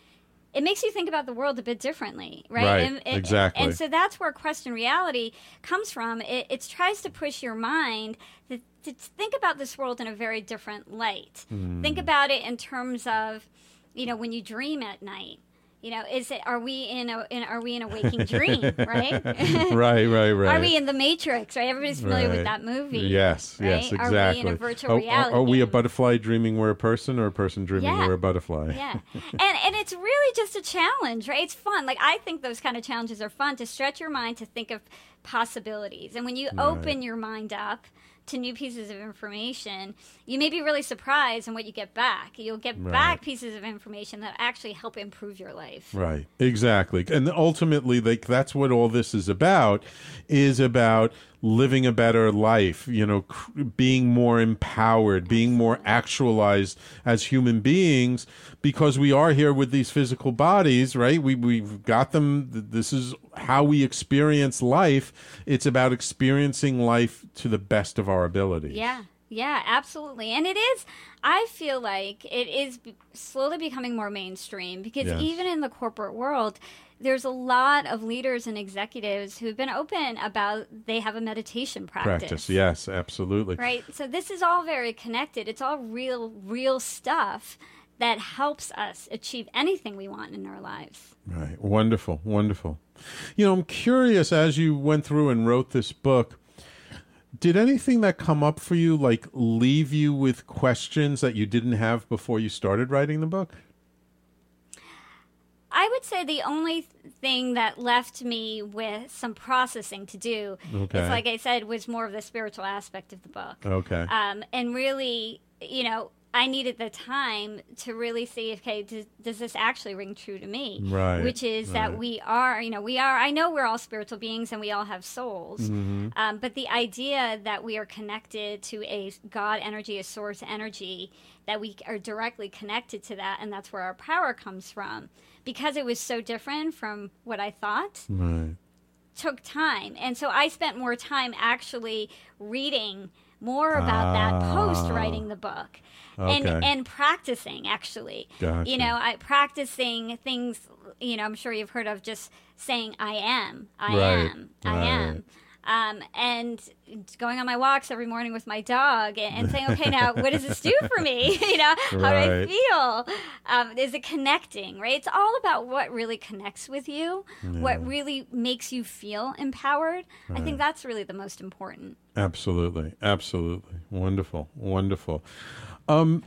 It makes you think about the world a bit differently, right? Right, And, and- exactly. And so that's where question reality comes from. It, it tries to push your mind to, to think about this world in a very different light. Hmm. Think about it in terms of, you know, when you dream at night. You know, is it are we in a in, are we in a waking dream, <laughs> right? right, <laughs> right, right. Are we in the Matrix? Right, everybody's familiar with that movie. Yes, yes, exactly. Are we in a virtual Are- are- reality? Are, we a butterfly dreaming we're a person, or a person dreaming Yeah. we're a butterfly? yeah and and it's really just a challenge right it's fun like i think those kind of challenges are fun to stretch your mind to think of possibilities and when you Right. open your mind up to new pieces of information you may be really surprised in what you get back you'll get Right. back pieces of information that actually help improve your life Right, exactly, and ultimately, like that's what all this is about. Is about living a better life. You know, cr- being more empowered, being more actualized as human beings, because we are here with these physical bodies. Right, we we've got them. This is how we experience life. It's about experiencing life to the best of our ability. Yeah, yeah, absolutely. And it is, I feel like it is slowly becoming more mainstream because Yes. even in the corporate world, there's a lot of leaders and executives who've been open about they have a meditation practice. Practice, yes, absolutely. Right? So this is all very connected. It's all real, real stuff that helps us achieve anything we want in our lives. Right. Wonderful. Wonderful. You know, I'm curious as you went through and wrote this book, did anything that come up for you like leave you with questions that you didn't have before you started writing the book? I would say the only thing that left me with some processing to do, Okay. is like I said, was more of the spiritual aspect of the book. Okay. Um, and really, you know, I needed the time to really see, okay, does, does this actually ring true to me? Right, Which is that we are, you know, we are, I know we're all spiritual beings and we all have souls. Mm-hmm. Um, but the idea that we are connected to a God energy, a source energy, that we are directly connected to that, and that's where our power comes from. Because it was so different from what I thought, Right. took time. And so I spent more time actually reading more about that post writing the book. And, Ah. Okay. and practicing actually Gotcha. you know i practicing things you know i'm sure you've heard of just saying i am i Right, am i right. am um, and going on my walks every morning with my dog and, saying, okay, now what does this do for me? <laughs> you know, how do I feel? Um, is it connecting, right? It's all about what really connects with you, what really makes you feel empowered. I think that's really the most important. Absolutely. Absolutely. Wonderful. Wonderful. Um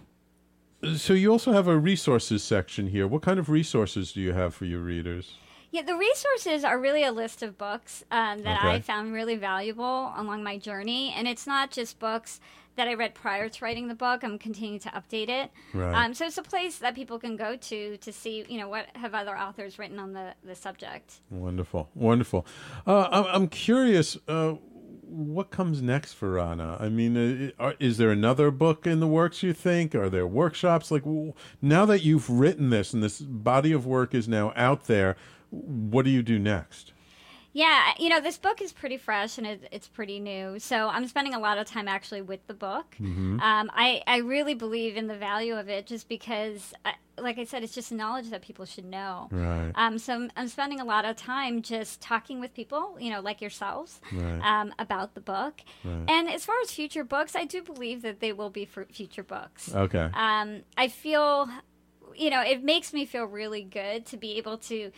so you also have a resources section here. What kind of resources do you have for your readers? Yeah, the resources are really a list of books um, that Okay. I found really valuable along my journey. And it's not just books that I read prior to writing the book. I'm continuing to update it. Right. Um, so it's a place that people can go to to see, you know, what have other authors written on the, the subject. Wonderful, wonderful. Uh, I'm, curious. Uh, what comes next for Raana? I mean, uh, is there another book in the works? You think? Are there workshops? Like now that you've written this and this body of work is now out there, what do you do next? Yeah, you know, this book is pretty fresh and it, it's pretty new. So I'm spending a lot of time actually with the book. Mm-hmm. Um, I, I really believe in the value of it just because, I, like I said, it's just knowledge that people should know. Right. Um, so I'm, I'm spending a lot of time just talking with people, you know, like yourselves, Right. um, about the book. Right. And as far as future books, I do believe that they will be for future books. Okay. Um, I feel, you know, it makes me feel really good to be able to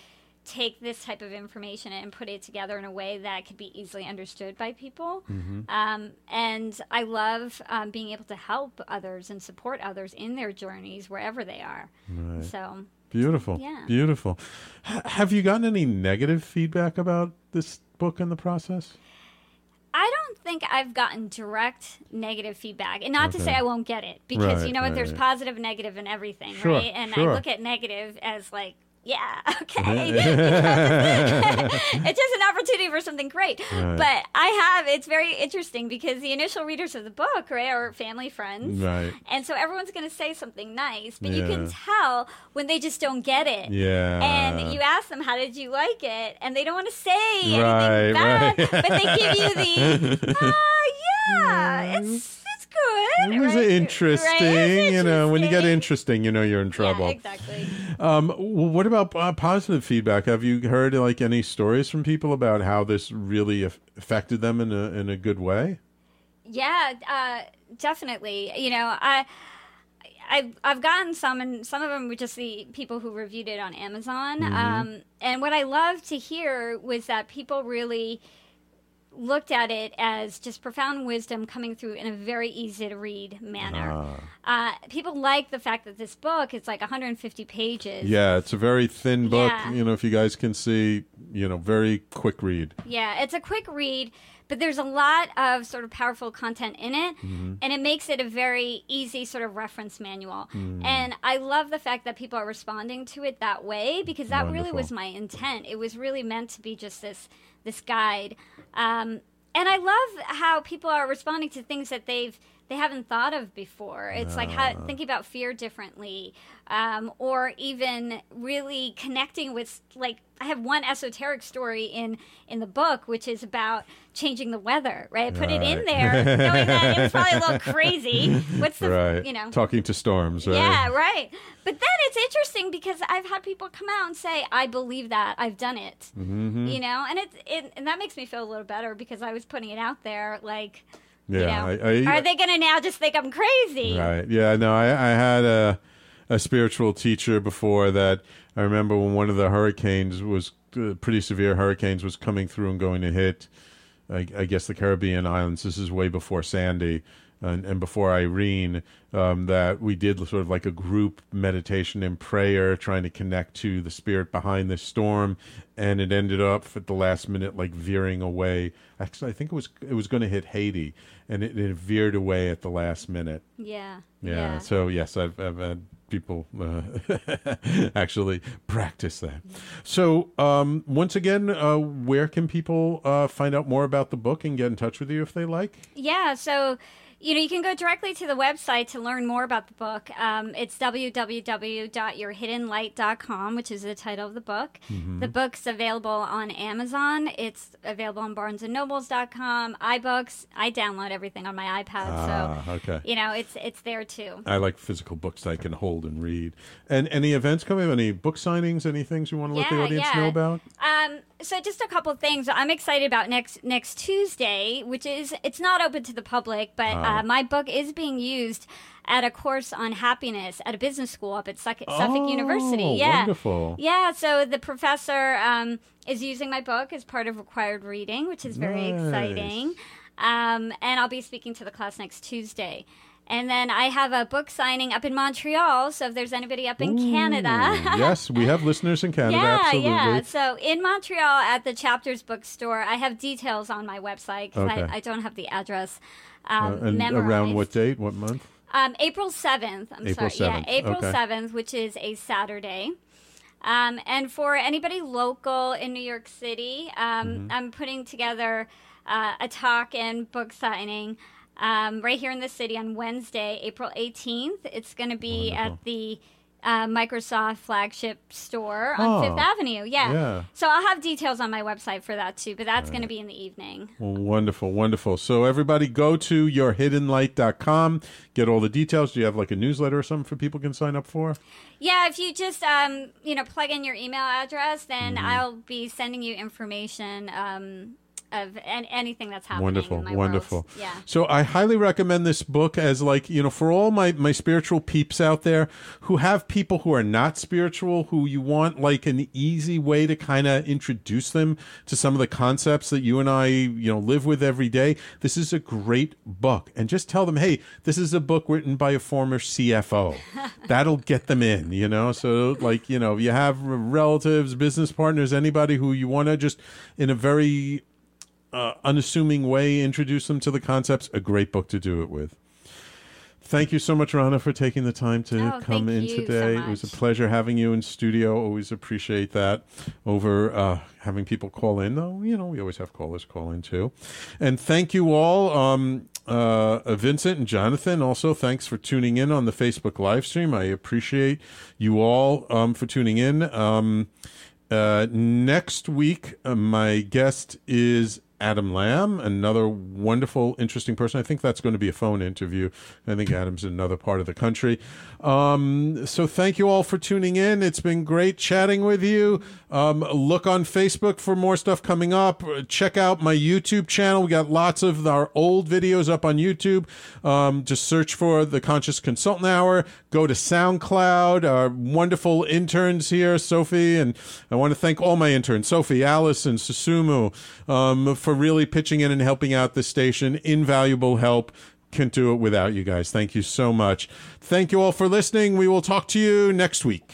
take this type of information and put it together in a way that could be easily understood by people. Um, and I love um, being able to help others and support others in their journeys wherever they are. Right. So, Beautiful. Yeah. Beautiful. H- have you gotten any negative feedback about this book in the process? I don't think I've gotten direct negative feedback. And not to say I won't get it, because Right, you know what? right, There's positive, negative, and everything, Sure, right? And sure. I look at negative as like, yeah, <laughs> okay. <laughs> <laughs> it's just an opportunity for something great. Right. But I have, it's very interesting because the initial readers of the book, right, are family friends. Right. And so everyone's going to say something nice, but you can tell when they just don't get it. Yeah. And you ask them, how did you like it? And they don't want to say anything Right, bad, right. but they give you the, oh, yeah, it's good. It was right? interesting. Right? You know, when you get interesting. you know you're in trouble. Yeah, exactly. Um, what about uh, positive feedback? Have you heard like any stories from people about how this really aff- affected them in a in a good way? Yeah, uh, definitely. You know, I. I've, I've gotten some, and some of them were just the people who reviewed it on Amazon. Mm-hmm. Um, and what I loved to hear was that people really looked at it as just profound wisdom coming through in a very easy to read manner. Ah. Uh, people like the fact that this book is like 150 pages. Yeah, it's a very thin book. Yeah. You know, if you guys can see, you know, very quick read. Yeah, it's a quick read, but there's a lot of sort of powerful content in it, Mm-hmm. and it makes it a very easy sort of reference manual. Mm. And I love the fact that people are responding to it that way because that really was my intent. It was really meant to be just this this guide. Um, and I love how people are responding to things that they've they haven't thought of before. It's like how, thinking about fear differently, um, or even really connecting with like I have one esoteric story in in the book, which is about changing the weather. Right, I put it in there, knowing that it was probably a little crazy. <laughs> What's the right. you know Talking to storms, right? yeah, right. But then it's interesting because I've had people come out and say, "I believe that. I've done it." Mm-hmm. You know, and it's it, and that makes me feel a little better because I was putting it out there. Like, Yeah, you know, I- I- are they going to now just think I'm crazy? Right. Yeah. No, I, I had a a spiritual teacher before that. I remember when one of the hurricanes was uh, pretty severe hurricanes was coming through and going to hit. I, I guess the Caribbean islands. This is way before Sandy. And, and before Irene, um, that we did sort of like a group meditation and prayer, trying to connect to the spirit behind the storm, and it ended up at the last minute like veering away. Actually, I think it was it was going to hit Haiti, and it, it veered away at the last minute. Yeah. Yeah. So yes, I've, I've had people uh, <laughs> actually practice that. So um, once again, uh, where can people uh, find out more about the book and get in touch with you if they like? Yeah, so you know you can go directly to the website to learn more about the book. Um, it's www.yourhiddenlight.com, which is the title of the book. Mm-hmm. The book's available on Amazon. It's available on BarnesandNobles.com, iBooks. I download everything on my iPad, Ah, so okay. you know it's it's there too. I like physical books that I can hold and read. And any events coming? Any book signings? Any things you want to let the audience yeah. know about? Um, so just a couple of things I'm excited about next next Tuesday, which is it's not open to the public, but Ah. uh, my book is being used at a course on happiness at a business school up at Suffolk University. Oh, Yeah, wonderful. Yeah, so the professor um, is using my book as part of required reading, which is very Nice. exciting. Um, and I'll be speaking to the class next Tuesday. And then I have a book signing up in Montreal. So if there's anybody up in Canada, <laughs> yes, we have listeners in Canada. yeah, absolutely. yeah. So in Montreal at the Chapters Bookstore, I have details on my website because Okay. I, I don't have the address Uh, um, and memorized. around what date? What month? Um, April seventh. I'm April sorry. 7th, Yeah, April okay. seventh, which is a Saturday. Um, and for anybody local in New York City, um, Mm-hmm. I'm putting together uh, a talk and book signing um, right here in the city on Wednesday, April 18th. It's going to be at the uh, Microsoft flagship store on Oh, Fifth Avenue. Yeah. yeah. So I'll have details on my website for that too, but that's going to be in the evening. Well, wonderful, wonderful. So everybody go to yourhiddenlight.com, get all the details. Do you have like a newsletter or something for people can sign up for? Yeah, if you just um, you know plug in your email address, then Mm-hmm. I'll be sending you information um, of an- anything that's happening. wonderful wonderful World. Yeah. so i highly recommend this book as like you know for all my my spiritual peeps out there who have people who are not spiritual who you want like an easy way to kind of introduce them to some of the concepts that you and i you know live with every day this is a great book and just tell them hey this is a book written by a former cfo <laughs> that'll get them in you know so like you know you have relatives business partners anybody who you want to just in a very uh, unassuming way introduce them to the concepts, a great book to do it with. Thank you so much, Raana, for taking the time to Oh, come in you so today. it was a pleasure having you in studio. Always appreciate that. Over uh, having people call in, though, you know, we always have callers call in too. And thank you all, um, uh, Vincent and Jonathan. Also, thanks for tuning in on the Facebook live stream. I appreciate you all um, for tuning in. Um, uh, next week, uh, my guest is Adam Lamb, another wonderful, interesting person. I think that's going to be a phone interview. I think Adam's in another part of the country. Um, so thank you all for tuning in. It's been great chatting with you. Um, look on Facebook for more stuff coming up. Check out my YouTube channel. We got lots of our old videos up on YouTube. Um, just search for the Conscious Consultant Hour. Go to SoundCloud. Our wonderful interns here, Sophie, and I want to thank all my interns, Sophie, Allison, Susumu, um, for really pitching in and helping out the station. Invaluable help. Can't do it without you guys. Thank you so much. Thank you all for listening. We will talk to you next week.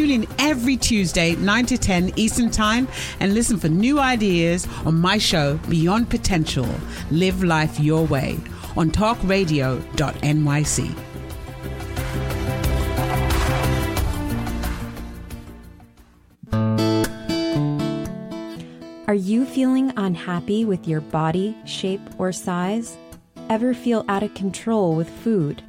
Tune in every Tuesday, 9 to 10 Eastern Time, and listen for new ideas on my show, Beyond Potential Live Life Your Way, on talkradio.nyc. Are you feeling unhappy with your body, shape, or size? Ever feel out of control with food?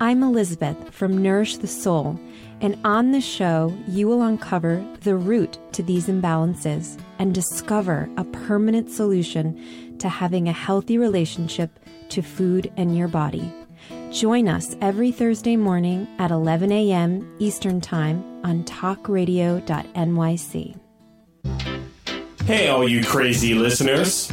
I'm Elizabeth from Nourish the Soul, and on this show, you will uncover the root to these imbalances and discover a permanent solution to having a healthy relationship to food and your body. Join us every Thursday morning at 11 a.m. Eastern Time on talkradio.nyc. Hey, all you crazy listeners.